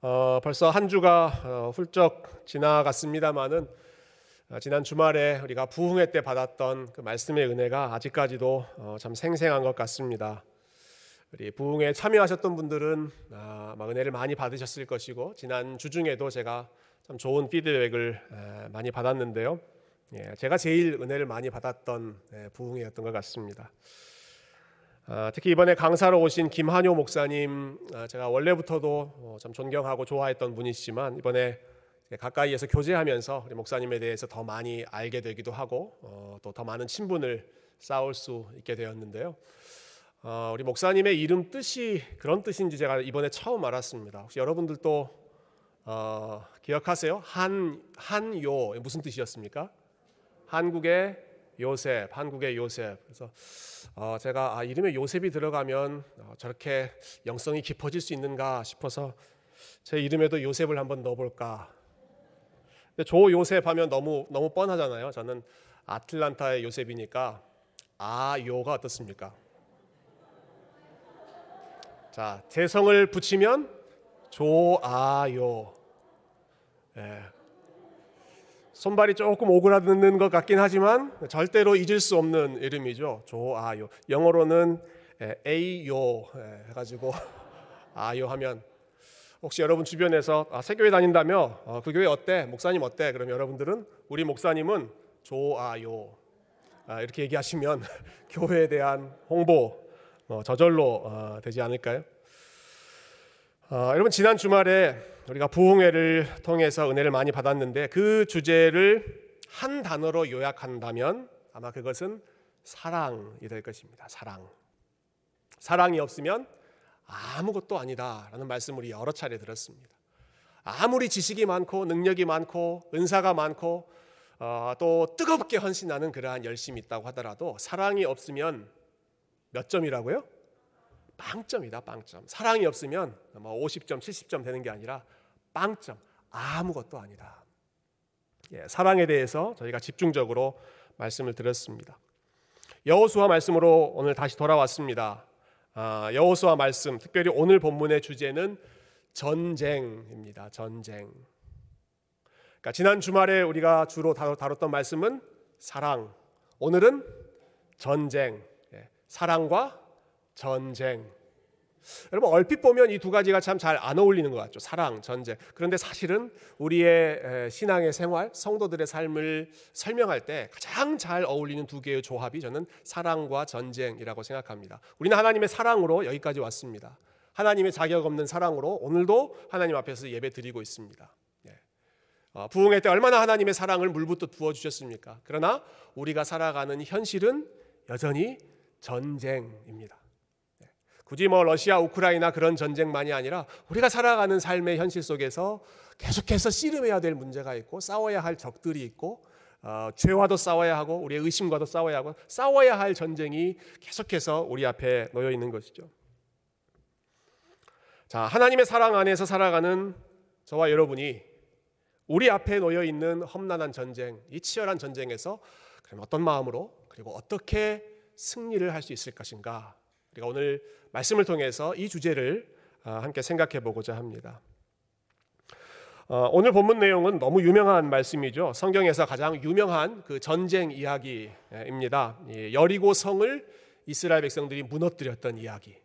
어, 벌써 한 주가 어, 훌쩍 지나갔습니다마는 어, 지난 주말에 우리가 부흥회 때 받았던 그 말씀의 은혜가 아직까지도 어, 참 생생한 것 같습니다. 우리 부흥에 참여하셨던 분들은 아, 아마 은혜를 많이 받으셨을 것이고 지난 주 중에도 제가 참 좋은 피드백을 에, 많이 받았는데요. 예, 제가 제일 은혜를 많이 받았던 예, 부흥회였던 것 같습니다. 아, 특히 이번에 강사로 오신 김한효 목사님, 아, 제가 원래부터도 어, 참 존경하고 좋아했던 분이시지만 이번에 가까이에서 교제하면서 우리 목사님에 대해서 더 많이 알게 되기도 하고 어, 또더 많은 친분을 쌓을 수 있게 되었는데요. 어, 우리 목사님의 이름 뜻이 그런 뜻인지 제가 이번에 처음 알았습니다. 혹시 여러분들도 어, 기억하세요? 한 한요 무슨 뜻이었습니까? 한국의 요셉, 한국의 요셉. 그래서 어, 제가 아, 이름에 요셉이 들어가면 어, 저렇게 영성이 깊어질 수 있는가 싶어서 제 이름에도 요셉을 한번 넣어볼까. 근데 조 요셉 하면 너무 너무 뻔하잖아요. 저는 아틀란타의 요셉이니까 아 요가 어떻습니까? 자, 재성을 붙이면 조아요. 예. 손발이 조금 오그라드는 것 같긴 하지만 절대로 잊을 수 없는 이름이죠. 조아요. 영어로는 에이요 해가지고 아요 하면 혹시 여러분 주변에서 아, 새 교회 다닌다며 어, 그 교회 어때? 목사님 어때? 그럼 여러분들은 우리 목사님은 조아요 아, 이렇게 얘기하시면 교회에 대한 홍보 어, 저절로 어, 되지 않을까요? 어, 여러분 지난 주말에 우리가 부흥회를 통해서 은혜를 많이 받았는데 그 주제를 한 단어로 요약한다면 아마 그것은 사랑이 될 것입니다. 사랑. 사랑이 없으면 아무것도 아니다라는 말씀을 우리 여러 차례 들었습니다. 아무리 지식이 많고 능력이 많고 은사가 많고 어, 또 뜨겁게 헌신하는 그러한 열심이 있다고 하더라도 사랑이 없으면 몇 점이라고요? 빵점이다, 빵점. 사랑이 없으면 뭐 50점, 70점 되는 게 아니라 빵점. 아무것도 아니다. 예, 사랑에 대해서 저희가 집중적으로 말씀을 드렸습니다. 여호수아 말씀으로 오늘 다시 돌아왔습니다. 아, 여호수아 말씀, 특별히 오늘 본문의 주제는 전쟁입니다. 전쟁. 그러니까 지난 주말에 우리가 주로 다뤘던 말씀은 사랑. 오늘은 전쟁. 예, 사랑과 전쟁. 여러분 얼핏 보면 이 두 가지가 참 잘 안 어울리는 것 같죠. 사랑, 전쟁. 그런데 사실은 우리의 신앙의 생활, 성도들의 삶을 설명할 때 가장 잘 어울리는 두 개의 조합이 저는 사랑과 전쟁이라고 생각합니다. 우리는 하나님의 사랑으로 여기까지 왔습니다. 하나님의 자격 없는 사랑으로 오늘도 하나님 앞에서 예배 드리고 있습니다. 어, 부흥회 때 얼마나 하나님의 사랑을 물부터 부어 주셨습니까? 그러나 우리가 살아가는 현실은 여전히 전쟁입니다. 굳이 뭐 러시아, 우크라이나 그런 전쟁만이 아니라 우리가 살아가는 삶의 현실 속에서 계속해서 씨름해야 될 문제가 있고 싸워야 할 적들이 있고 어, 죄와도 싸워야 하고 우리의 의심과도 싸워야 하고 싸워야 할 전쟁이 계속해서 우리 앞에 놓여 있는 것이죠. 자, 하나님의 사랑 안에서 살아가는 저와 여러분이 우리 앞에 놓여 있는 험난한 전쟁, 이 치열한 전쟁에서 그럼 어떤 마음으로 그리고 어떻게 승리를 할 수 있을 것인가? 우리가 오늘 말씀을 통해서 이 주제를 아, 함께 생각해 보고자 합니다. 어, 오늘 본문 내용은 너무 유명한 말씀이죠. 성경에서 가장 유명한 그 전쟁 이야기입니다. 여리고 성을 이스라엘 백성들이 무너뜨렸던 이야기.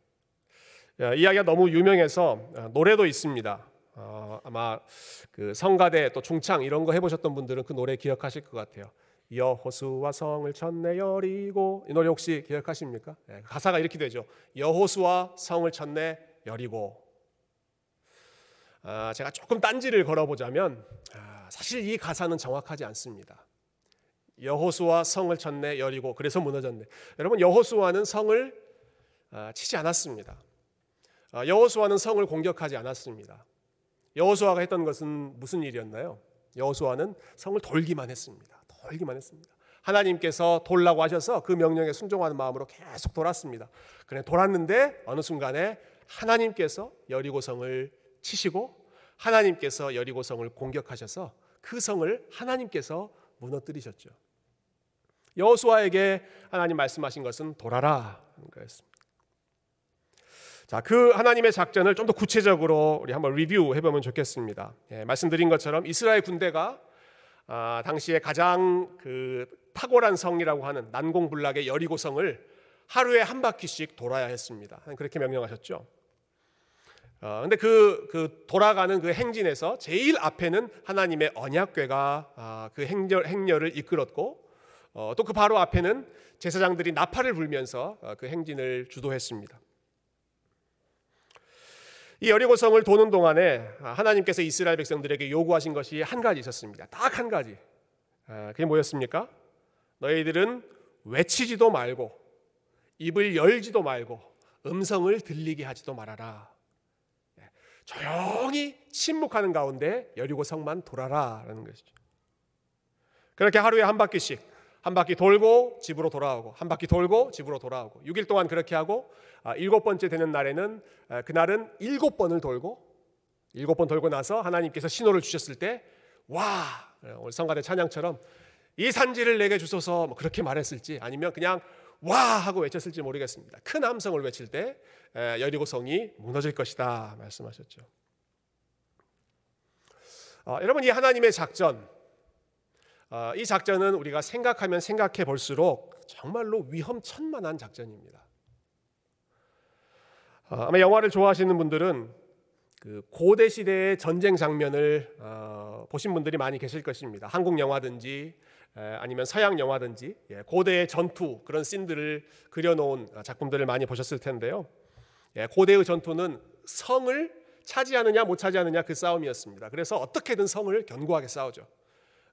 이야기가 너무 유명해서 어, 노래도 있습니다. 어, 아마 그 성가대 또 중창 이런 거 해보셨던 분들은 그 노래 기억하실 것 같아요. 여호수와 성을 쳤네 여리고 이 노래 혹시 기억하십니까? 네, 가사가 이렇게 되죠. 여호수와 성을 쳤네 여리고. 아, 제가 조금 딴지를 걸어보자면 아, 사실 이 가사는 정확하지 않습니다. 여호수와 성을 쳤네 여리고 그래서 무너졌네. 여러분 여호수아는 성을 아, 치지 않았습니다. 아, 여호수아는 성을 공격하지 않았습니다. 여호수아가 했던 것은 무슨 일이었나요? 여호수아는 성을 돌기만 했습니다. 돌기만 했습니다. 하나님께서 돌라고 하셔서 그 명령에 순종하는 마음으로 계속 돌았습니다. 그래 돌았는데 어느 순간에 하나님께서 여리고성을 치시고 하나님께서 여리고성을 공격하셔서 그 성을 하나님께서 무너뜨리셨죠. 여호수아에게 하나님 말씀하신 것은 돌아라 거였습니다. 자, 그 하나님의 작전을 좀 더 구체적으로 우리 한번 리뷰해 보면 좋겠습니다. 예, 말씀드린 것처럼 이스라엘 군대가 아, 당시에 가장 그 탁월한 성이라고 하는 난공불락의 여리고성을 하루에 한 바퀴씩 돌아야 했습니다. 그렇게 명령하셨죠. 어, 근데 그, 그 돌아가는 그 행진에서 제일 앞에는 하나님의 언약궤가 아, 그 행렬, 행렬을 이끌었고 어, 또 그 바로 앞에는 제사장들이 나팔을 불면서 어, 그 행진을 주도했습니다. 이 여리고성을 도는 동안에 하나님께서 이스라엘 백성들에게 요구하신 것이 한 가지 있었습니다. 딱 한 가지. 아, 그게 뭐였습니까? 너희들은 외치지도 말고 입을 열지도 말고 음성을 들리게 하지도 말아라. 네, 조용히 침묵하는 가운데 여리고 성만 돌아라라는 것이죠. 그렇게 하루에 한 바퀴씩 한 바퀴 돌고 집으로 돌아오고 한 바퀴 돌고 집으로 돌아오고 6일 동안 그렇게 하고 아, 일곱 번째 되는 날에는 아, 그날은 일곱 번을 돌고 일곱 번 돌고 나서 하나님께서 신호를 주셨을 때 와 오늘 성가대 찬양처럼 이 산지를 내게 주소서 뭐 그렇게 말했을지 아니면 그냥 와 하고 외쳤을지 모르겠습니다. 큰 함성을 외칠 때 여리고 성이 무너질 것이다 말씀하셨죠. 어, 여러분 이 하나님의 작전, 어, 이 작전은 우리가 생각하면 생각해 볼수록 정말로 위험천만한 작전입니다. 어, 아마 영화를 좋아하시는 분들은 그 고대 시대의 전쟁 장면을 어, 보신 분들이 많이 계실 것입니다. 한국 영화든지 아니면 서양 영화든지 예, 고대의 전투 그런 씬들을 그려놓은 작품들을 많이 보셨을 텐데요. 예, 고대의 전투는 성을 차지하느냐 못 차지하느냐 그 싸움이었습니다. 그래서 어떻게든 성을 견고하게 싸우죠.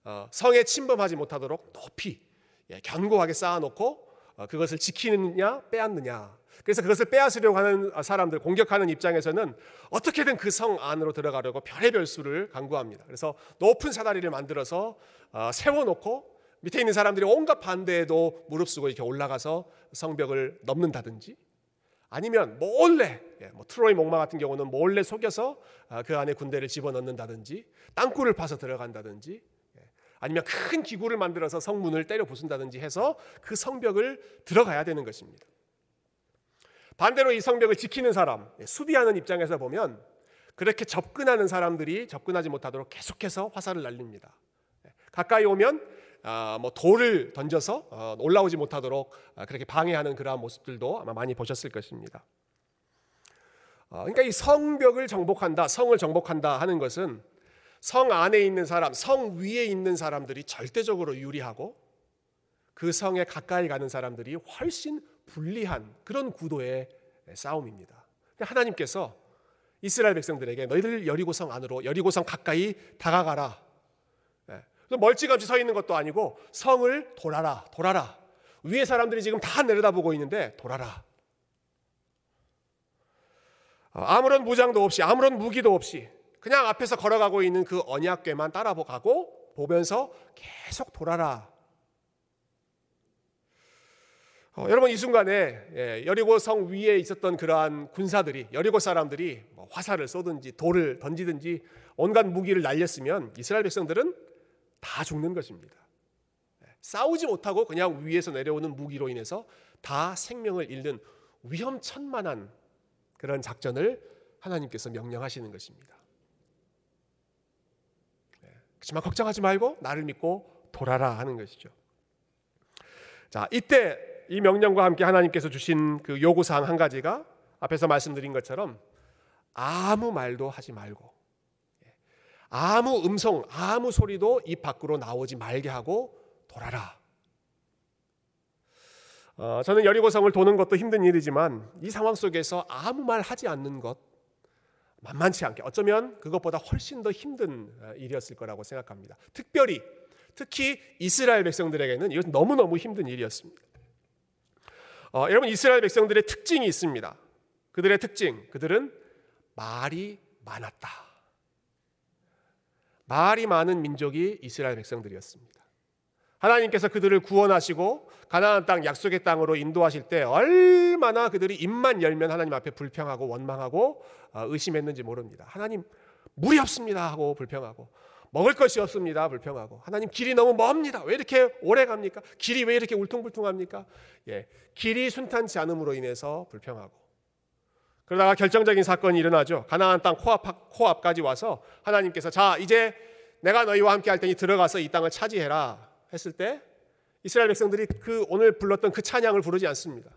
어, 성에 침범하지 못하도록 높이 예, 견고하게 쌓아놓고 어, 그것을 지키느냐 빼앗느냐. 그래서 그것을 빼앗으려고 하는 사람들 공격하는 입장에서는 어떻게든 그 성 안으로 들어가려고 별의별 수를 강구합니다. 그래서 높은 사다리를 만들어서 어, 세워놓고 밑에 있는 사람들이 온갖 반대에도 무릅쓰고 이렇게 올라가서 성벽을 넘는다든지 아니면 몰래 예, 뭐 트로이 목마 같은 경우는 몰래 속여서 아, 그 안에 군대를 집어넣는다든지 땅굴을 파서 들어간다든지 예, 아니면 큰 기구를 만들어서 성문을 때려 부순다든지 해서 그 성벽을 들어가야 되는 것입니다. 반대로 이 성벽을 지키는 사람, 예, 수비하는 입장에서 보면 그렇게 접근하는 사람들이 접근하지 못하도록 계속해서 화살을 날립니다. 가까이 오면 아, 뭐 돌을 던져서 어, 올라오지 못하도록 아, 그렇게 방해하는 그러한 모습들도 아마 많이 보셨을 것입니다. 어, 그러니까 이 성벽을 정복한다, 성을 정복한다 하는 것은 성 안에 있는 사람, 성 위에 있는 사람들이 절대적으로 유리하고 그 성에 가까이 가는 사람들이 훨씬 불리한 그런 구도의 싸움입니다. 하나님께서 이스라엘 백성들에게 너희들 여리고성 안으로 여리고성 가까이 다가가라 멀찌감치 서 있는 것도 아니고 성을 돌아라, 돌아라. 위에 사람들이 지금 다 내려다보고 있는데 돌아라. 어, 아무런 무장도 없이 아무런 무기도 없이 그냥 앞에서 걸어가고 있는 그 언약궤만 따라가고 보면서 계속 돌아라. 어, 여러분 이 순간에 예, 여리고 성 위에 있었던 그러한 군사들이 여리고 사람들이 뭐 화살을 쏘든지 돌을 던지든지 온갖 무기를 날렸으면 이스라엘 백성들은 다 죽는 것입니다. 네, 싸우지 못하고 그냥 위에서 내려오는 무기로 인해서 다 생명을 잃는 위험천만한 그런 작전을 하나님께서 명령하시는 것입니다. 네, 그렇지만 걱정하지 말고 나를 믿고 돌아라 하는 것이죠. 자, 이때 이 명령과 함께 하나님께서 주신 그 요구 사항 한 가지가 앞에서 말씀드린 것처럼 아무 말도 하지 말고 아무 음성, 아무 소리도 입 밖으로 나오지 말게 하고 돌아라. 어, 저는 여리고성을 도는 것도 힘든 일이지만 이 상황 속에서 아무 말 하지 않는 것 만만치 않게 어쩌면 그것보다 훨씬 더 힘든 어, 일이었을 거라고 생각합니다. 특별히 특히 이스라엘 백성들에게는 이것은 너무너무 힘든 일이었습니다. 어, 여러분 이스라엘 백성들의 특징이 있습니다. 그들의 특징, 그들은 말이 많았다. 말이 많은 민족이 이스라엘 백성들이었습니다. 하나님께서 그들을 구원하시고 가나안 땅 약속의 땅으로 인도하실 때 얼마나 그들이 입만 열면 하나님 앞에 불평하고 원망하고 어, 의심했는지 모릅니다. 하나님 물이 없습니다 하고 불평하고 먹을 것이 없습니다 불평하고 하나님 길이 너무 멉니다. 왜 이렇게 오래 갑니까? 길이 왜 이렇게 울퉁불퉁합니까? 예, 길이 순탄치 않음으로 인해서 불평하고 그러다가 결정적인 사건이 일어나죠. 가나안 땅 코앞 코앞까지 와서 하나님께서 자 이제 내가 너희와 함께 할 테니 들어가서 이 땅을 차지해라 했을 때 이스라엘 백성들이 그 오늘 불렀던 그 찬양을 부르지 않습니다.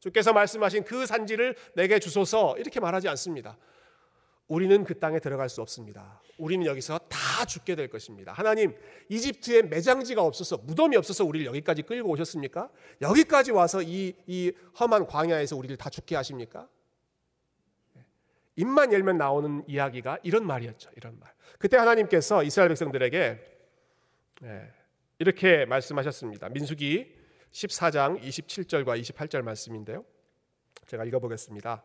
주께서 말씀하신 그 산지를 내게 주소서 이렇게 말하지 않습니다. 우리는 그 땅에 들어갈 수 없습니다. 우리는 여기서 다 죽게 될 것입니다. 하나님, 이집트에 매장지가 없어서 무덤이 없어서 우리를 여기까지 끌고 오셨습니까? 여기까지 와서 이, 이 험한 광야에서 우리를 다 죽게 하십니까? 입만 열면 나오는 이야기가 이런 말이었죠. 이런 말. 그때 하나님께서 이스라엘 백성들에게 예, 이렇게 말씀하셨습니다. 민수기 14장 27절과 28절 말씀인데요. 제가 읽어보겠습니다.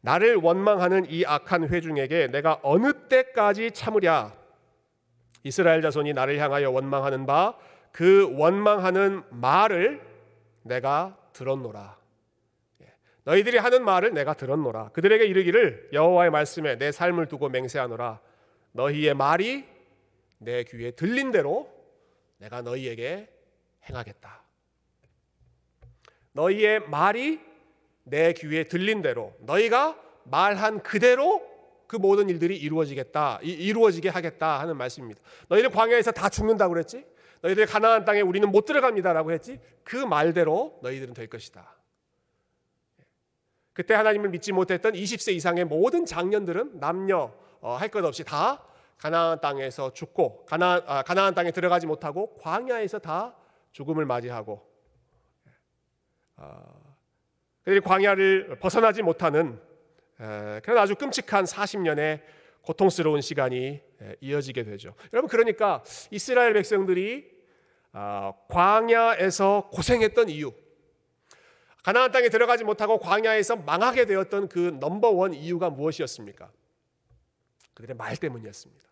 나를 원망하는 이 악한 회중에게 내가 어느 때까지 참으랴? 이스라엘 자손이 나를 향하여 원망하는 바 그 원망하는 말을 내가 들었노라. 예. 너희들이 하는 말을 내가 들었노라. 그들에게 이르기를 여호와의 말씀에 내 삶을 두고 맹세하노라. 너희의 말이 내 귀에 들린 대로 내가 너희에게 행하겠다. 너희의 말이 내 귀에 들린 대로 너희가 말한 그대로 그 모든 일들이 이루어지겠다 이루어지게 하겠다 하는 말씀입니다. 너희들 광야에서 다 죽는다고 그랬지? 너희들 가나안 땅에 우리는 못 들어갑니다라고 했지? 그 말대로 너희들은 될 것이다. 그때 하나님을 믿지 못했던 20세 이상의 모든 장년들은 남녀 어, 할것 없이 다 가나안 땅에서 죽고 가나, 아, 가나안 땅에 들어가지 못하고 광야에서 다 죽음을 맞이하고 어, 그들이 광야를 벗어나지 못하는 그런 아주 끔찍한 40년의 고통스러운 시간이 이어지게 되죠. 여러분 그러니까 이스라엘 백성들이 어, 광야에서 고생했던 이유, 가나안 땅에 들어가지 못하고 광야에서 망하게 되었던 그 넘버원 이유가 무엇이었습니까? 그들의 말 때문이었습니다.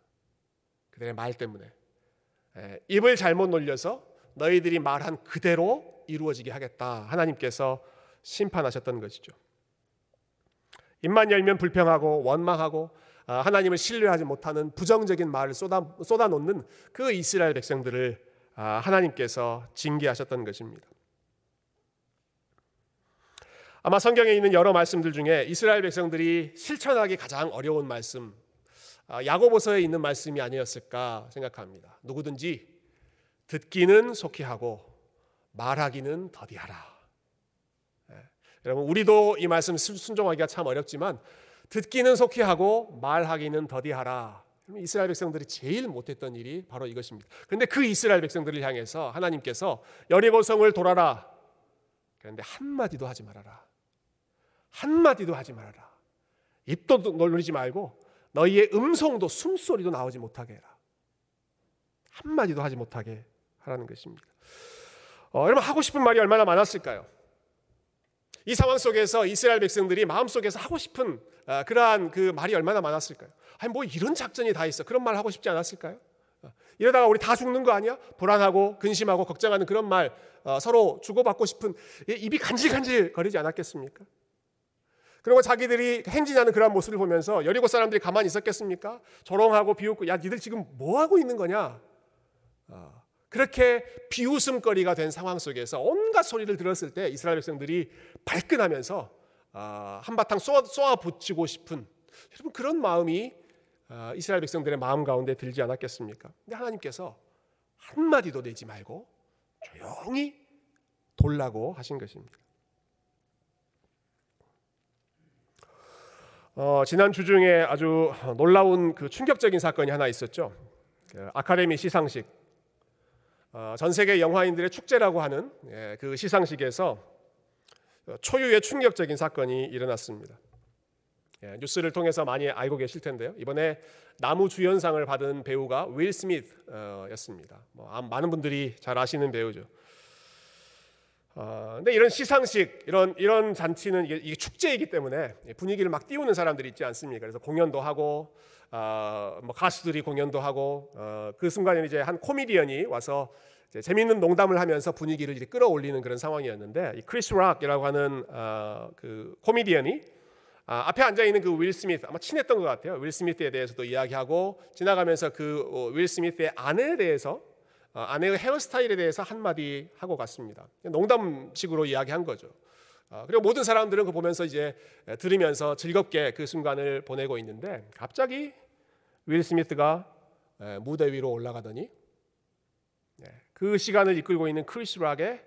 그들의 말 때문에 입을 잘못 놀려서 너희들이 말한 그대로 이루어지게 하겠다. 하나님께서 심판하셨던 것이죠. 입만 열면 불평하고 원망하고 아, 하나님을 신뢰하지 못하는 부정적인 말을 쏟아, 쏟아놓는 그 이스라엘 백성들을 아, 하나님께서 징계하셨던 것입니다. 아마 성경에 있는 여러 말씀들 중에 이스라엘 백성들이 실천하기 가장 어려운 말씀, 아, 야고보서에 있는 말씀이 아니었을까 생각합니다. 누구든지 듣기는 속히 하고 말하기는 더디하라. 여러분 우리도 이 말씀 순종하기가 참 어렵지만 듣기는 속히 하고 말하기는 더디하라. 이스라엘 백성들이 제일 못했던 일이 바로 이것입니다. 그런데 그 이스라엘 백성들을 향해서 하나님께서 여리고 성을 돌아라. 그런데 한 마디도 하지 말아라. 한 마디도 하지 말아라. 입도 놀리지 말고 너희의 음성도 숨소리도 나오지 못하게 해라. 한 마디도 하지 못하게 하라는 것입니다. 어, 여러분 하고 싶은 말이 얼마나 많았을까요? 이 상황 속에서 이스라엘 백성들이 마음속에서 하고 싶은 아, 그러한 그 말이 얼마나 많았을까요? 아니 뭐 이런 작전이 다 있어. 그런 말 하고 싶지 않았을까요? 아, 이러다가 우리 다 죽는 거 아니야? 불안하고 근심하고 걱정하는 그런 말 어, 서로 주고받고 싶은 입이 간질간질 거리지 않았겠습니까? 그리고 자기들이 행진하는 그런 모습을 보면서 여리고 사람들이 가만히 있었겠습니까? 조롱하고 비웃고 야 니들 지금 뭐 하고 있는 거냐? 어, 그렇게 비웃음거리가 된 상황 속에서 온갖 소리를 들었을 때 이스라엘 백성들이 발끈하면서 아, 한바탕 쏘아, 붙이고 싶은 여러분 그런 마음이 아, 이스라엘 백성들의 마음 가운데 들지 않았겠습니까? 근데 하나님께서 한마디도 내지 말고 조용히 돌라고 하신 것입니다. 어, 지난 주 중에 아주 놀라운 그 충격적인 사건이 하나 있었죠. 그 아카데미 시상식 어, 전 세계 영화인들의 축제라고 하는 예, 그 시상식에서 초유의 충격적인 사건이 일어났습니다. 예, 뉴스를 통해서 많이 알고 계실 텐데요. 이번에 남우주연상을 받은 배우가 윌 스미스였습니다. 뭐, 많은 분들이 잘 아시는 배우죠. 어, 근데 이런 시상식, 이런 이런 잔치는 이게, 이게, 축제이기 때문에 분위기를 막 띄우는 사람들이 있지 않습니까? 그래서 공연도 하고 어, 뭐 가수들이 공연도 하고 어, 그 순간에 이제 한 코미디언이 와서 재미있는 농담을 하면서 분위기를 이제 끌어올리는 그런 상황이었는데 이 크리스 락이라고 하는 어, 그 코미디언이 아, 앞에 앉아 있는 그 윌 스미스 아마 친했던 것 같아요. 윌 스미스에 대해서도 이야기하고 지나가면서 그 윌 어, 스미스의 아내에 대해서 어, 아내의 헤어스타일에 대해서 한마디 하고 갔습니다. 농담식으로 이야기한 거죠. 어, 그리고 모든 사람들은 그 보면서 이제 들으면서 즐겁게 그 순간을 보내고 있는데 갑자기 윌 스미스가 무대 위로 올라가더니 그 시간을 이끌고 있는 크리스 락의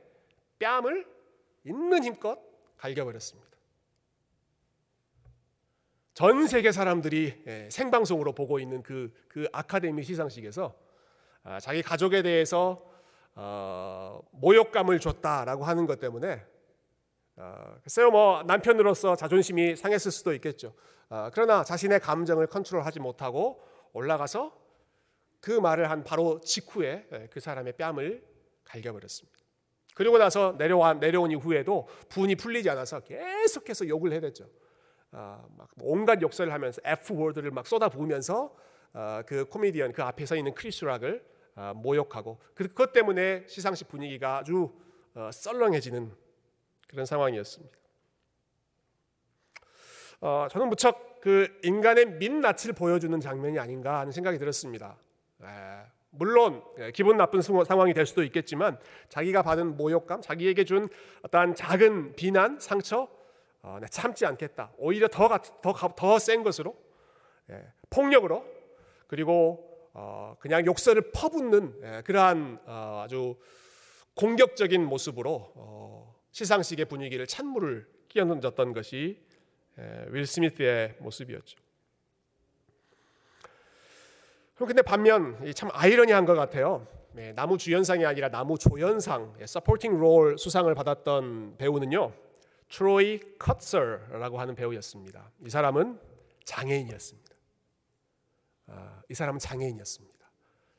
뺨을 있는 힘껏 갈겨버렸습니다. 전 세계 사람들이 생방송으로 보고 있는 그, 그 아카데미 시상식에서 아, 자기 가족에 대해서 어, 모욕감을 줬다라고 하는 것 때문에 어, 글쎄요 뭐 남편으로서 자존심이 상했을 수도 있겠죠. 어, 그러나 자신의 감정을 컨트롤하지 못하고 올라가서 그 말을 한 바로 직후에 예, 그 사람의 뺨을 갈겨버렸습니다. 그리고 나서 내려와 내려온 이후에도 분이 풀리지 않아서 계속해서 욕을 해댔죠. 아, 막 온갖 욕설을 하면서 F word를 막 쏟아부으면서 아, 그 코미디언 그 앞에 서 있는 크리스 락을 아, 모욕하고 그, 그것 때문에 시상식 분위기가 아주 어, 썰렁해지는 그런 상황이었습니다. 어, 저는 무척 그 인간의 민낯을 보여주는 장면이 아닌가 하는 생각이 들었습니다. 에, 물론 예, 기분 나쁜 상황이 될 수도 있겠지만 자기가 받은 모욕감, 자기에게 준 어떠한 작은 비난, 상처 어, 참지 않겠다. 오히려 더더더 센 것으로 예, 폭력으로 그리고 어, 그냥 욕설을 퍼붓는 예, 그러한 어, 아주 공격적인 모습으로 어, 시상식의 분위기를 찬물을 끼얹었던 것이 예, 윌 스미스의 모습이었죠. 그럼 근데 반면 참 아이러니한 것 같아요. 네, 나무 주연상이 아니라 나무 조연상, 서포팅 롤 수상을 받았던 배우는요. 트로이 컷서라고 하는 배우였습니다. 이 사람은 장애인이었습니다. 아, 이 사람은 장애인이었습니다.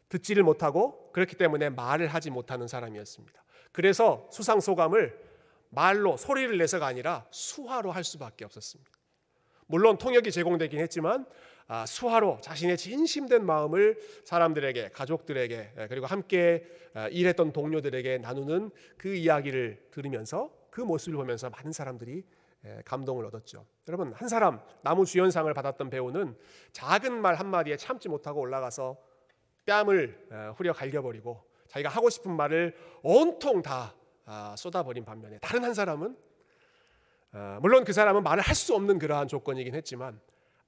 듣지를 못하고 그렇기 때문에 말을 하지 못하는 사람이었습니다. 그래서 수상 소감을 말로 소리를 내서가 아니라 수화로 할 수밖에 없었습니다. 물론 통역이 제공되긴 했지만 아, 수화로 자신의 진심된 마음을 사람들에게 가족들에게 예, 그리고 함께 아, 일했던 동료들에게 나누는 그 이야기를 들으면서 그 모습을 보면서 많은 사람들이 예, 감동을 얻었죠. 여러분 한 사람 나무 주연상을 받았던 배우는 작은 말 한마디에 참지 못하고 올라가서 뺨을 예, 후려 갈겨버리고 자기가 하고 싶은 말을 온통 다 아, 쏟아버린 반면에 다른 한 사람은 물론 그 사람은 말을 할 수 없는 그러한 조건이긴 했지만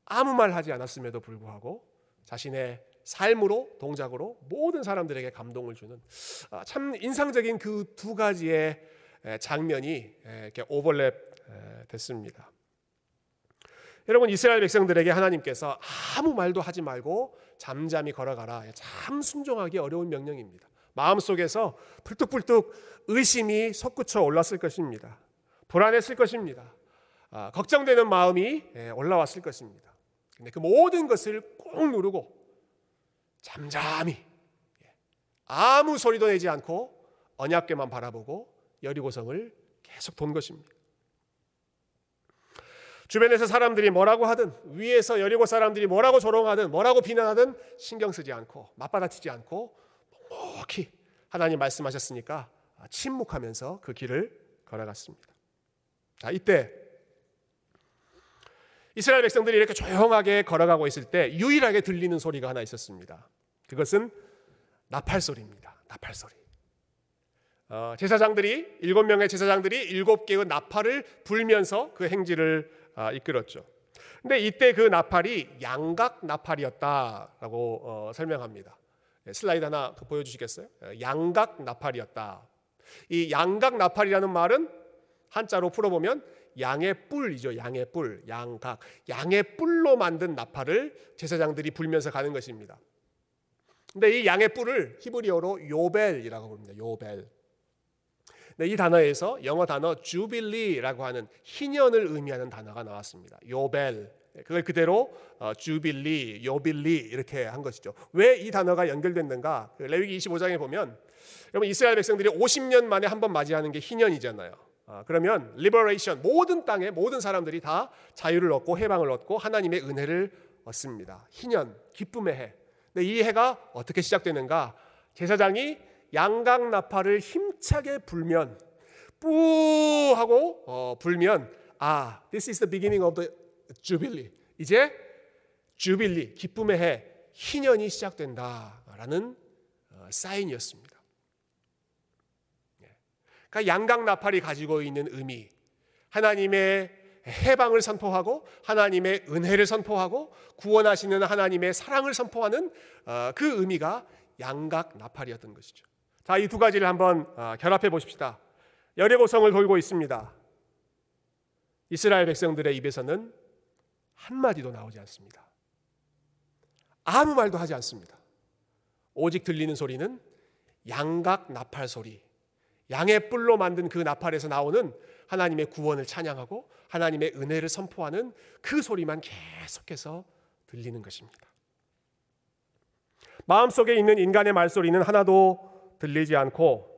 아무 말 하지 않았음에도 불구하고 자신의 삶으로 동작으로 모든 사람들에게 감동을 주는 아, 참 인상적인 그 두 가지의 장면이 이렇게 오버랩 됐습니다. 여러분 이스라엘 백성들에게 하나님께서 아무 말도 하지 말고 잠잠히 걸어가라. 참 순종하기 어려운 명령입니다. 마음속에서 불뚝불뚝 의심이 솟구쳐 올랐을 것입니다. 불안했을 것입니다. 아, 걱정되는 마음이 올라왔을 것입니다. 근데 그 모든 것을 꼭 누르고 잠잠히 예, 아무 소리도 내지 않고 언약궤만 바라보고 여리고성을 계속 돈 것입니다. 주변에서 사람들이 뭐라고 하든 위에서 여리고 사람들이 뭐라고 조롱하든 뭐라고 비난하든 신경 쓰지 않고 맞받아치지 않고 묵묵히 하나님 말씀하셨으니까 침묵하면서 그 길을 걸어갔습니다. 자, 이때 이스라엘 백성들이 이렇게 조용하게 걸어가고 있을 때 유일하게 들리는 소리가 하나 있었습니다. 그것은 나팔 소리입니다. 나팔 소리. 어, 제사장들이 일곱 명의 제사장들이 일곱 개의 나팔을 불면서 그 아, 이끌었죠. 근데 이때 그 나팔이 양각 나팔이었다라고 어, 설명합니다. 네, 슬라이드 하나 그 보여주시겠어요? 어, 양각 나팔이었다. 이 양각 나팔이라는 말은 한자로 풀어보면 양의 뿔이죠. 양의 뿔, 양각. 양의 뿔로 만든 나팔을 제사장들이 불면서 가는 것입니다. 근데 이 양의 뿔을 히브리어로 요벨이라고 부릅니다. 요벨. 네, 이 단어에서 영어 단어 주빌리라고 하는 희년을 의미하는 단어가 나왔습니다. 요벨. 그걸 그대로 어, Jubilee, 요빌리 이렇게 한 것이죠. 왜 이 단어가 연결됐는가? 그 레위기 25장에 보면 여러분 이스라엘 백성들이 50년 만에 한 번 맞이하는 게 희년이잖아요. 아, 그러면 liberation 모든 땅의 모든 사람들이 다 자유를 얻고 해방을 얻고 하나님의 은혜를 얻습니다. 희년 기쁨의 해. 근데 이 해가 어떻게 시작되는가? 제사장이 양각 나팔을 힘차게 불면 뿌 하고 어, 불면 아, this is the beginning of the jubilee. 이제 주빌리 기쁨의 해 희년이 시작된다라는 어, 사인이었습니다. 그러니까 양각 나팔이 가지고 있는 의미, 하나님의 해방을 선포하고 하나님의 은혜를 선포하고 구원하시는 하나님의 사랑을 선포하는 어, 그 의미가 양각 나팔이었던 것이죠. 자, 이 두 가지를 한번 어, 결합해 보십시다. 여리고성을 돌고 있습니다. 이스라엘 백성들의 입에서는 한마디도 나오지 않습니다. 아무 말도 하지 않습니다. 오직 들리는 소리는 양각 나팔 소리. 양의 뿔로 만든 그 나팔에서 나오는 하나님의 구원을 찬양하고 하나님의 은혜를 선포하는 그 소리만 계속해서 들리는 것입니다. 마음속에 있는 인간의 말소리는 하나도 들리지 않고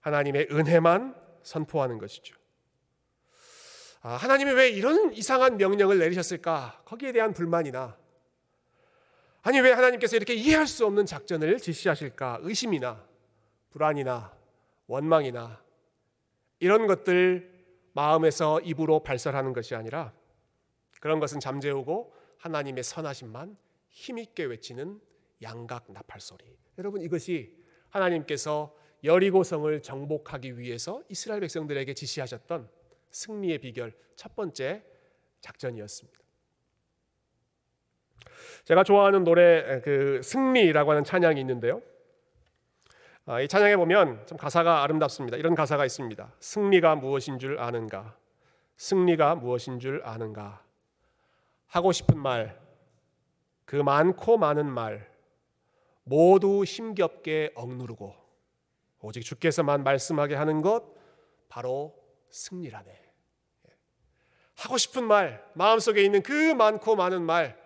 하나님의 은혜만 선포하는 것이죠. 아, 하나님이 왜 이런 이상한 명령을 내리셨을까? 거기에 대한 불만이나 아니 왜 하나님께서 이렇게 이해할 수 없는 작전을実施하실까? 의심이나 불안이나 원망이나 이런 것들 마음에서 입으로 발설하는 것이 아니라 그런 것은 잠재우고 하나님의 선하심만 힘있게 외치는 양각 나팔 소리. 여러분 이것이 하나님께서 여리고성을 정복하기 위해서 이스라엘 백성들에게 지시하셨던 승리의 비결 첫 번째 작전이었습니다. 제가 좋아하는 노래 그 승리라고 하는 찬양이 있는데요. 아, 이 찬양에 보면 좀 가사가 아름답습니다. 이런 가사가 있습니다. 승리가 무엇인 줄 아는가? 승리가 무엇인 줄 아는가? 하고 싶은 말, 그 많고 많은 말, 모두 힘겹게 억누르고 오직 주께서만 말씀하게 하는 것 바로 승리라네. 예. 하고 싶은 말, 마음속에 있는 그 많고 많은 말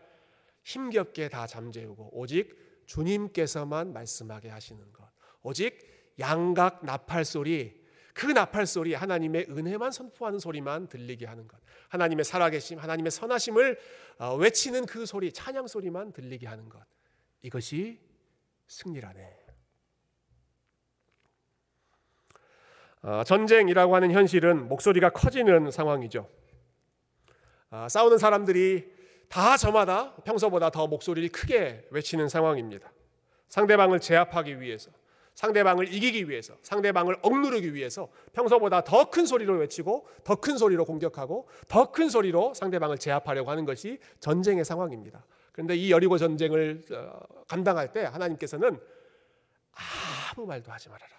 힘겹게 다 잠재우고 오직 주님께서만 말씀하게 하시는 것. 오직 양각 나팔 소리, 그 나팔 소리 하나님의 은혜만 선포하는 소리만 들리게 하는 것. 하나님의 살아계심, 하나님의 선하심을 어, 외치는 그 소리, 찬양 소리만 들리게 하는 것. 이것이 승리라네. 어, 전쟁이라고 하는 현실은 목소리가 커지는 상황이죠. 어, 싸우는 사람들이 다 저마다 평소보다 더 목소리를 크게 외치는 상황입니다. 상대방을 제압하기 위해서, 상대방을 이기기 위해서, 상대방을 억누르기 위해서 평소보다 더 큰 소리로 외치고 더 큰 소리로 공격하고 더 큰 소리로 상대방을 제압하려고 하는 것이 전쟁의 상황입니다. 그런데 이 여리고 전쟁을 어, 감당할 때 하나님께서는 아무 말도 하지 말아라.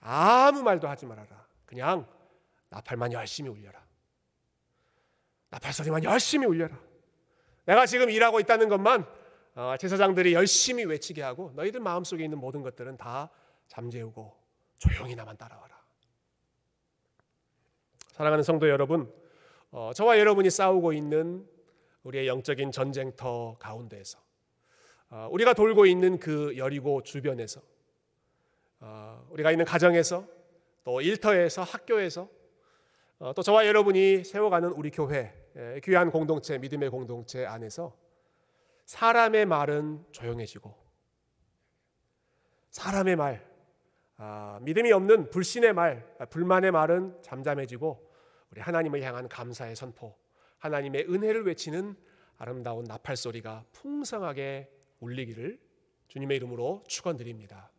아무 말도 하지 말아라. 그냥 나팔만 열심히 울려라. 나팔 소리만 열심히 울려라. 내가 지금 일하고 있다는 것만 어, 제사장들이 열심히 외치게 하고 너희들 마음속에 있는 모든 것들은 다 잠재우고 조용히 나만 따라와라. 사랑하는 성도 여러분, 어, 저와 여러분이 싸우고 있는 우리의 영적인 전쟁터 가운데에서 어, 우리가 돌고 있는 그 여리고 주변에서 어, 우리가 있는 가정에서 또 일터에서 학교에서 어, 또 저와 여러분이 세워가는 우리 교회 귀한 공동체 믿음의 공동체 안에서 사람의 말은 조용해지고 사람의 말 아, 믿음이 없는 불신의 말 불만의 말은 잠잠해지고 우리 하나님을 향한 감사의 선포 하나님의 은혜를 외치는 아름다운 나팔 소리가 풍성하게 울리기를 주님의 이름으로 축원드립니다.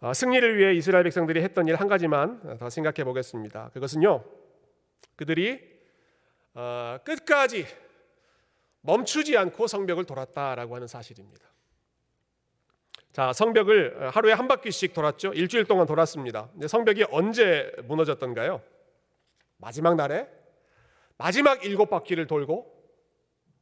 아, 승리를 위해 이스라엘 백성들이 했던 일 한 가지만 더 생각해 보겠습니다. 그것은요, 그들이 아, 끝까지 멈추지 않고 성벽을 돌았다라고 하는 사실입니다. 자, 성벽을 하루에 한 바퀴씩 돌았죠. 일주일 동안 돌았습니다. 성벽이 언제 무너졌던가요? 마지막 날에 마지막 일곱 바퀴를 돌고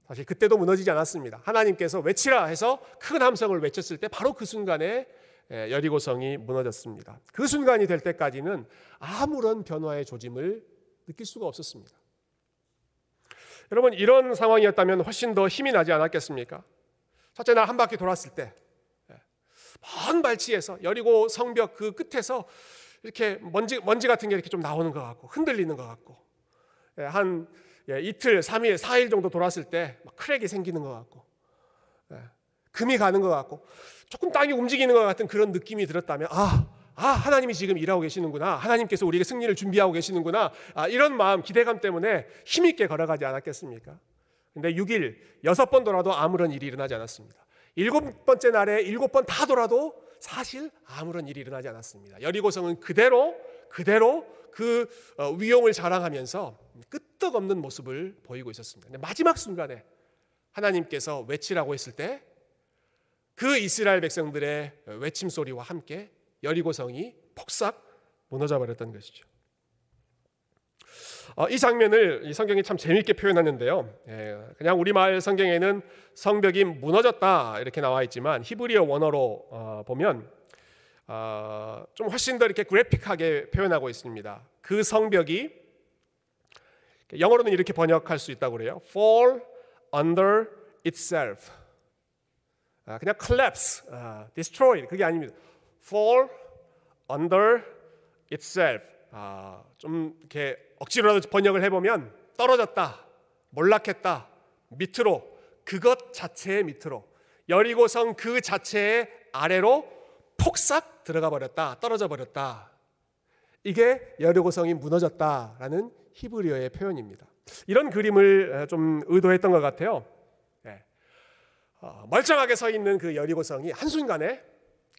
사실 그때도 무너지지 않았습니다. 하나님께서 외치라 해서 큰 함성을 외쳤을 때 바로 그 순간에 예, 여리고성이 무너졌습니다. 그 순간이 될 때까지는 아무런 변화의 조짐을 느낄 수가 없었습니다. 여러분 이런 상황이었다면 훨씬 더 힘이 나지 않았겠습니까? 첫째 날 한 바퀴 돌았을 때, 예, 먼 발치에서 여리고 성벽 그 끝에서 이렇게 먼지 먼지 같은 게 이렇게 좀 나오는 것 같고 흔들리는 것 같고. 예, 한 이틀, 3일, 4일 정도 돌았을 때 크랙이 생기는 것 같고. 금이 가는 것 같고. 조금 땅이 움직이는 것 같은 그런 느낌이 들었다면 아, 아 하나님이 지금 일하고 계시는구나. 하나님께서 우리에게 승리를 준비하고 계시는구나. 아, 이런 마음 기대감 때문에 힘있게 걸어가지 않았겠습니까? 근데 6일 여섯 번 돌아도 아무런 일이 일어나지 않았습니다. 일곱 번째 날에 일곱 번 다 돌아도 사실 아무런 일이 일어나지 않았습니다. 여리고성은 그대로 그대로 그 어, 위용을 자랑하면서 끄떡없는 모습을 보이고 있었습니다. 마지막 순간에 하나님께서 외치라고 했을 때 그 이스라엘 백성들의 외침 소리와 함께 여리고성이 폭삭 무너져 버렸던 것이죠. 어, 이 장면을 이 성경이 참 재미있게 표현하는데요. 예, 그냥 우리말 성경에는 성벽이 무너졌다 이렇게 나와 있지만 히브리어 원어로 어, 보면 어, 좀 훨씬 더 이렇게 그래픽하게 표현하고 있습니다. 그 성벽이 영어로는 이렇게 번역할 수 있다고 그래요. fall under itself. 아, 그냥 collapse, 아, destroy 그게 아닙니다. fall under itself. 아, 좀 이렇게 억지로라도 번역을 해보면 떨어졌다, 몰락했다, 밑으로 그것 자체의 밑으로 여리고성 그 자체의 아래로 폭삭 들어가 버렸다, 떨어져 버렸다. 이게 여리고성이 무너졌다라는 히브리어의 표현입니다. 이런 그림을 좀 의도했던 것 같아요. 네. 어, 멀쩡하게 서 있는 그 여리고성이 한순간에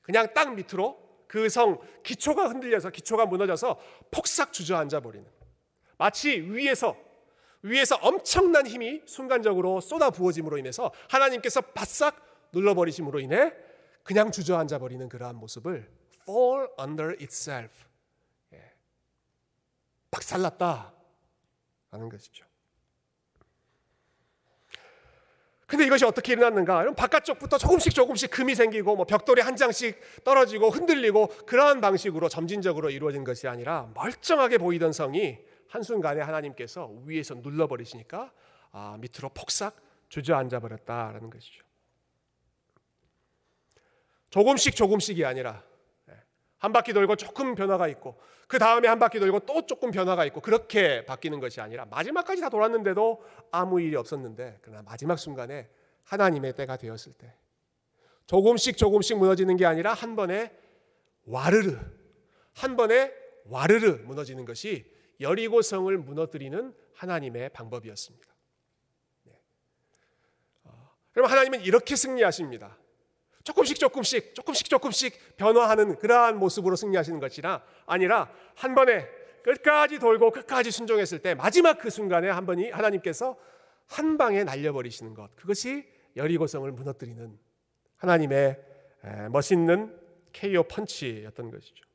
그냥 땅 밑으로 그 성 기초가 흔들려서 기초가 무너져서 폭삭 주저앉아 버리는 마치 위에서 위에서 엄청난 힘이 순간적으로 쏟아 부어짐으로 인해서 하나님께서 바싹 눌러버리심으로 인해 그냥 주저앉아 버리는 그러한 모습을 fall under itself 예. 박살났다 라는 것이죠. 근데 이것이 어떻게 일어났는가? 바깥쪽부터 조금씩 조금씩 금이 생기고 뭐 벽돌이 한 장씩 떨어지고 흔들리고 그러한 방식으로 점진적으로 이루어진 것이 아니라 멀쩡하게 보이던 성이 한순간에 하나님께서 위에서 눌러버리시니까 아, 밑으로 폭삭 주저앉아 버렸다라는 것이죠. 조금씩 조금씩이 아니라 예, 한 바퀴 돌고 조금 변화가 있고 그 다음에 한 바퀴 돌고 또 조금 변화가 있고 그렇게 바뀌는 것이 아니라 마지막까지 다 돌았는데도 아무 일이 없었는데 그러나 마지막 순간에 하나님의 때가 되었을 때 조금씩 조금씩 무너지는 게 아니라 한 번에 와르르 한 번에 와르르 무너지는 것이 여리고성을 무너뜨리는 하나님의 방법이었습니다. 네. 어, 그럼 하나님은 이렇게 승리하십니다. 조금씩 조금씩 조금씩 조금씩 변화하는 그러한 모습으로 승리하시는 것이라 아니라 한 번에 끝까지 돌고 끝까지 순종했을 때 마지막 그 순간에 한 번이 하나님께서 한 방에 날려버리시는 것 그것이 여리고성을 무너뜨리는 하나님의 멋있는 KO 펀치였던 것이죠.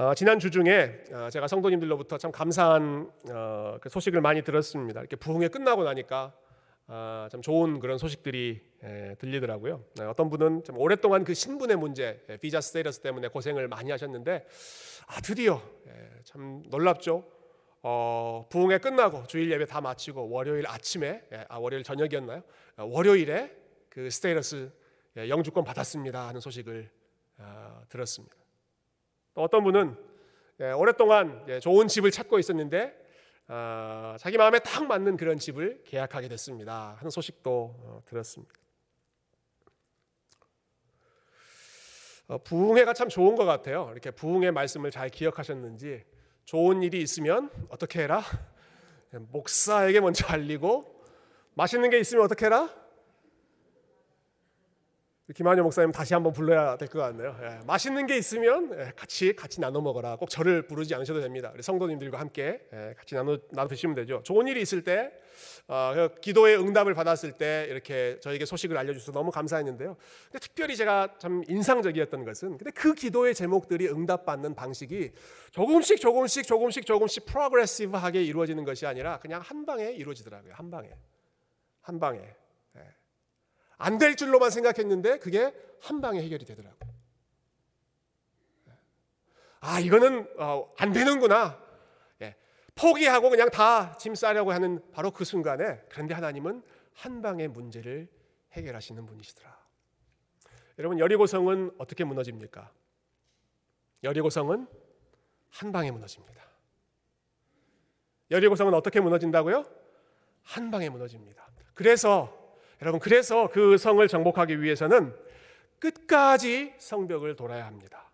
어, 지난 주 중에 어, 제가 성도님들로부터 참 감사한 어, 그 소식을 많이 들었습니다. 이렇게 부흥회 끝나고 나니까 아, 참 좋은 그런 소식들이 에, 들리더라고요. 네, 어떤 분은 좀 오랫동안 그 신분의 문제, 에, 비자 스테이러스 때문에 고생을 많이 하셨는데 아 드디어 에, 참 놀랍죠. 어, 부흥회 끝나고 주일 예배 다 마치고 월요일 아침에 아 월요일 저녁이었나요? 어, 월요일에 그 스테이러스 영주권 받았습니다 하는 소식을 어, 들었습니다. 또 어떤 분은 오랫동안 좋은 집을 찾고 있었는데 어, 자기 마음에 딱 맞는 그런 집을 계약하게 됐습니다. 하는 소식도 어, 들었습니다. 어, 부흥회가 참 좋은 것 같아요. 이렇게 부흥회 말씀을 잘 기억하셨는지 좋은 일이 있으면 어떻게 해라? 목사에게 먼저 알리고 맛있는 게 있으면 어떻게 해라? 김한효 목사님 다시 한번 불러야 될 것 같네요. 예, 맛있는 게 있으면 예, 같이 같이 나눠 먹어라. 꼭 저를 부르지 않으셔도 됩니다. 우리 성도님들과 함께 예, 같이 나눠 나눠 드시면 되죠. 좋은 일이 있을 때, 어, 그 기도의 응답을 받았을 때 이렇게 저에게 소식을 알려주셔서 너무 감사했는데요. 근데 특별히 제가 참 인상적이었던 것은, 근데 그 기도의 제목들이 응답받는 방식이 조금씩 조금씩 조금씩 조금씩 프로그레시브하게 이루어지는 것이 아니라 그냥 한 방에 이루어지더라고요. 한 방에, 한 방에. 안 될 줄로만 생각했는데 그게 한 방에 해결이 되더라고. 아 이거는 어, 안 되는구나. 예. 포기하고 그냥 다 짐 싸려고 하는 바로 그 순간에 그런데 하나님은 한 방의 문제를 해결하시는 분이시더라. 여러분 여리고성은 어떻게 무너집니까? 여리고성은 한 방에 무너집니다. 여리고성은 어떻게 무너진다고요? 한 방에 무너집니다. 그래서 여러분 그래서 그 성을 정복하기 위해서는 끝까지 성벽을 돌아야 합니다.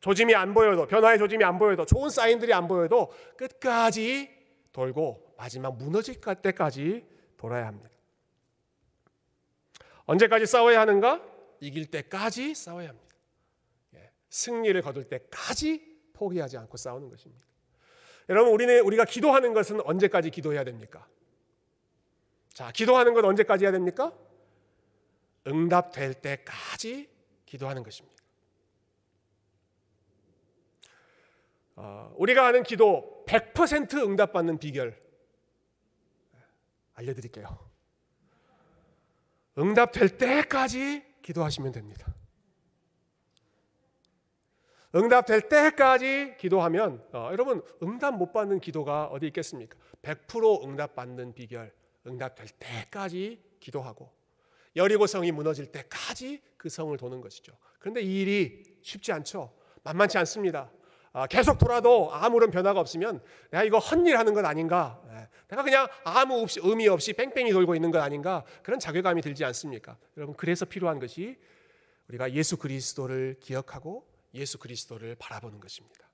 조짐이 안 보여도 변화의 조짐이 안 보여도 좋은 사인들이 안 보여도 끝까지 돌고 마지막 무너질 때까지 돌아야 합니다. 언제까지 싸워야 하는가? 이길 때까지 싸워야 합니다. 예, 승리를 거둘 때까지 포기하지 않고 싸우는 것입니다. 여러분 우리는 우리가 기도하는 것은 언제까지 기도해야 됩니까? 자, 기도하는 건 언제까지 해야 됩니까? 응답될 때까지 기도하는 것입니다. 어, 우리가 하는 기도 100% 응답받는 비결 알려드릴게요. 응답될 때까지 기도하시면 됩니다. 응답될 때까지 기도하면 어, 여러분 응답 못 받는 기도가 어디 있겠습니까? 100% 응답받는 비결 응답될 때까지 기도하고 여리고 성이 무너질 때까지 그 성을 도는 것이죠. 그런데 이 일이 쉽지 않죠. 만만치 않습니다. 아, 계속 돌아도 아무런 변화가 없으면 내가 이거 헛일 하는 것 아닌가? 예, 내가 그냥 아무 없이, 의미 없이 뺑뺑이 돌고 있는 것 아닌가? 그런 자괴감이 들지 않습니까? 여러분 그래서 필요한 것이 우리가 예수 그리스도를 기억하고 예수 그리스도를 바라보는 것입니다.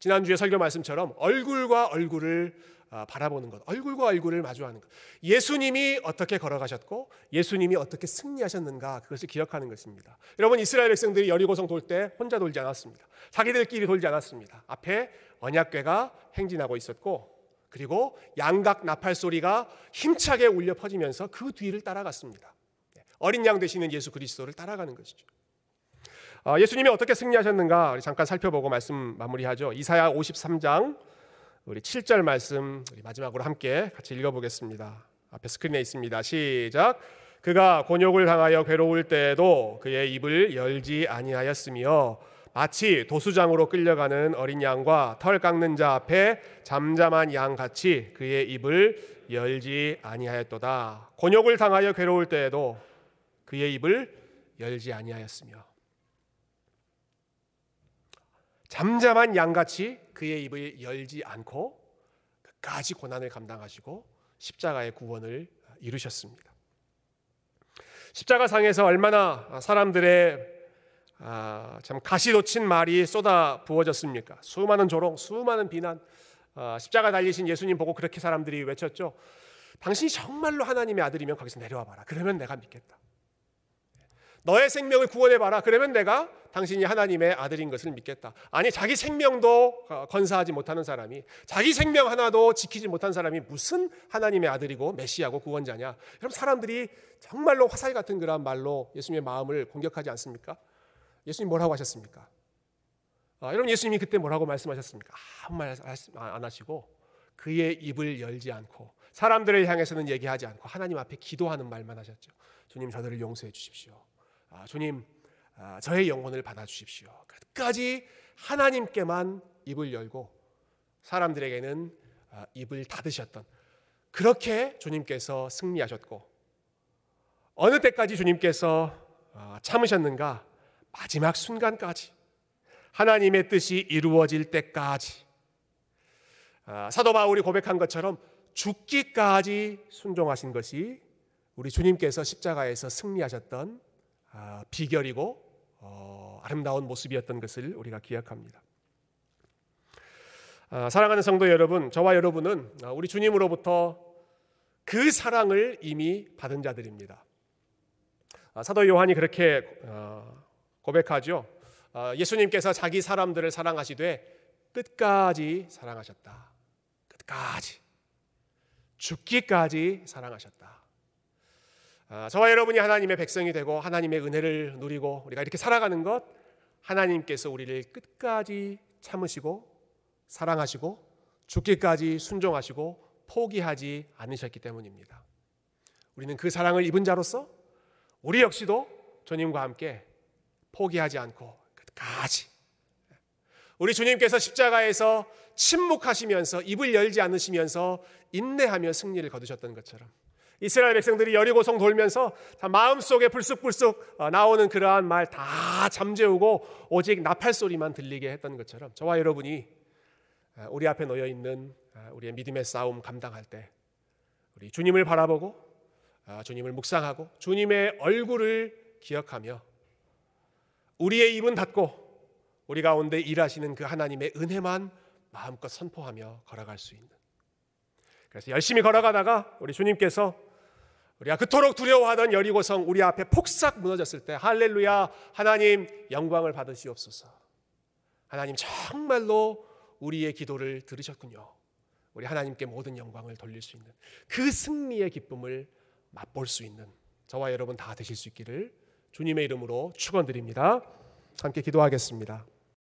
지난주에 설교 말씀처럼 얼굴과 얼굴을 아, 바라보는 것, 얼굴과 얼굴을 마주하는 것. 예수님이 어떻게 걸어가셨고 예수님이 어떻게 승리하셨는가 그것을 기억하는 것입니다. 여러분 이스라엘 백성들이 여리고성 돌 때 혼자 돌지 않았습니다. 자기들끼리 돌지 않았습니다. 앞에 언약궤가 행진하고 있었고 그리고 양각 나팔 소리가 힘차게 울려 퍼지면서 그 뒤를 따라갔습니다. 네, 어린 양 되시는 예수 그리스도를 따라가는 것이죠. 아, 예수님이 어떻게 승리하셨는가 잠깐 살펴보고 말씀 마무리하죠. 이사야 53장 우리 7절 말씀 우리 마지막으로 함께 같이 읽어보겠습니다. 앞에 스크린에 있습니다. 시작. 그가 곤욕을 당하여 괴로울 때에도 그의 입을 열지 아니하였으며 마치 도수장으로 끌려가는 어린 양과 털 깎는 자 앞에 잠잠한 양 같이 그의 입을 열지 아니하였도다. 곤욕을 당하여 괴로울 때에도 그의 입을 열지 아니하였으며 잠잠한 양같이 그의 입을 열지 않고 끝까지 고난을 감당하시고 십자가의 구원을 이루셨습니다. 십자가 상에서 얼마나 사람들의 아, 참 가시돋친 말이 쏟아 부어졌습니까? 수많은 조롱, 수많은 비난. 아, 십자가 달리신 예수님 보고 그렇게 사람들이 외쳤죠. 당신이 정말로 하나님의 아들이면 거기서 내려와 봐라. 그러면 내가 믿겠다. 너의 생명을 구원해 봐라. 그러면 내가 당신이 하나님의 아들인 것을 믿겠다. 아니 자기 생명도 건사하지 못하는 사람이 자기 생명 하나도 지키지 못한 사람이 무슨 하나님의 아들이고 메시아고 구원자냐? 그럼 사람들이 정말로 화살 같은 그런 말로 예수님의 마음을 공격하지 않습니까? 예수님 뭐라고 하셨습니까? 아, 여러분 예수님이 그때 뭐라고 말씀하셨습니까? 아무 말 안 하시고 그의 입을 열지 않고 사람들을 향해서는 얘기하지 않고 하나님 앞에 기도하는 말만 하셨죠. 주님 저들을 용서해 주십시오. 아, 주님 아, 저의 영혼을 받아 주십시오. 끝까지 하나님께만 입을 열고 사람들에게는 아, 입을 닫으셨던 그렇게 주님께서 승리하셨고 어느 때까지 주님께서 아, 참으셨는가? 마지막 순간까지. 하나님의 뜻이 이루어질 때까지. 사도 바울이 고백한 것처럼 죽기까지 순종하신 것이 우리 주님께서 십자가에서 승리하셨던 아, 비결이고 어, 아름다운 모습이었던 것을 우리가 기억합니다. 아, 사랑하는 성도 여러분, 저와 여러분은 아, 우리 주님으로부터 그 사랑을 이미 받은 자들입니다. 사도 요한이 그렇게 어, 고백하죠. 예수님께서 자기 사람들을 사랑하시되 끝까지 사랑하셨다. 끝까지 죽기까지 사랑하셨다. 아, 저와 여러분이 하나님의 백성이 되고 하나님의 은혜를 누리고 우리가 이렇게 살아가는 것 하나님께서 우리를 끝까지 참으시고 사랑하시고 죽기까지 순종하시고 포기하지 않으셨기 때문입니다. 우리는 그 사랑을 입은 자로서 우리 역시도 주님과 함께 포기하지 않고 끝까지 우리 주님께서 십자가에서 침묵하시면서 입을 열지 않으시면서 인내하며 승리를 거두셨던 것처럼 이스라엘 백성들이 여리고성 돌면서 마음속에 불쑥불쑥 어, 나오는 그러한 말 다 잠재우고 오직 나팔 소리만 들리게 했던 것처럼 저와 여러분이 어, 우리 앞에 놓여 있는 어, 우리의 믿음의 싸움 감당할 때 우리 주님을 바라보고 주님을 묵상하고 주님의 얼굴을 기억하며 우리의 입은 닫고 우리 가운데 일하시는 그 하나님의 은혜만 마음껏 선포하며 걸어갈 수 있는. 그래서 열심히 걸어가다가 우리 주님께서 우리가 그토록 두려워하던 여리고성 우리 앞에 폭삭 무너졌을 때 할렐루야 하나님 영광을 받으시옵소서. 하나님 정말로 우리의 기도를 들으셨군요. 우리 하나님께 모든 영광을 돌릴 수 있는 그 승리의 기쁨을 맛볼 수 있는 저와 여러분 다 되실 수 있기를 주님의 이름으로 축원드립니다. 함께 기도하겠습니다.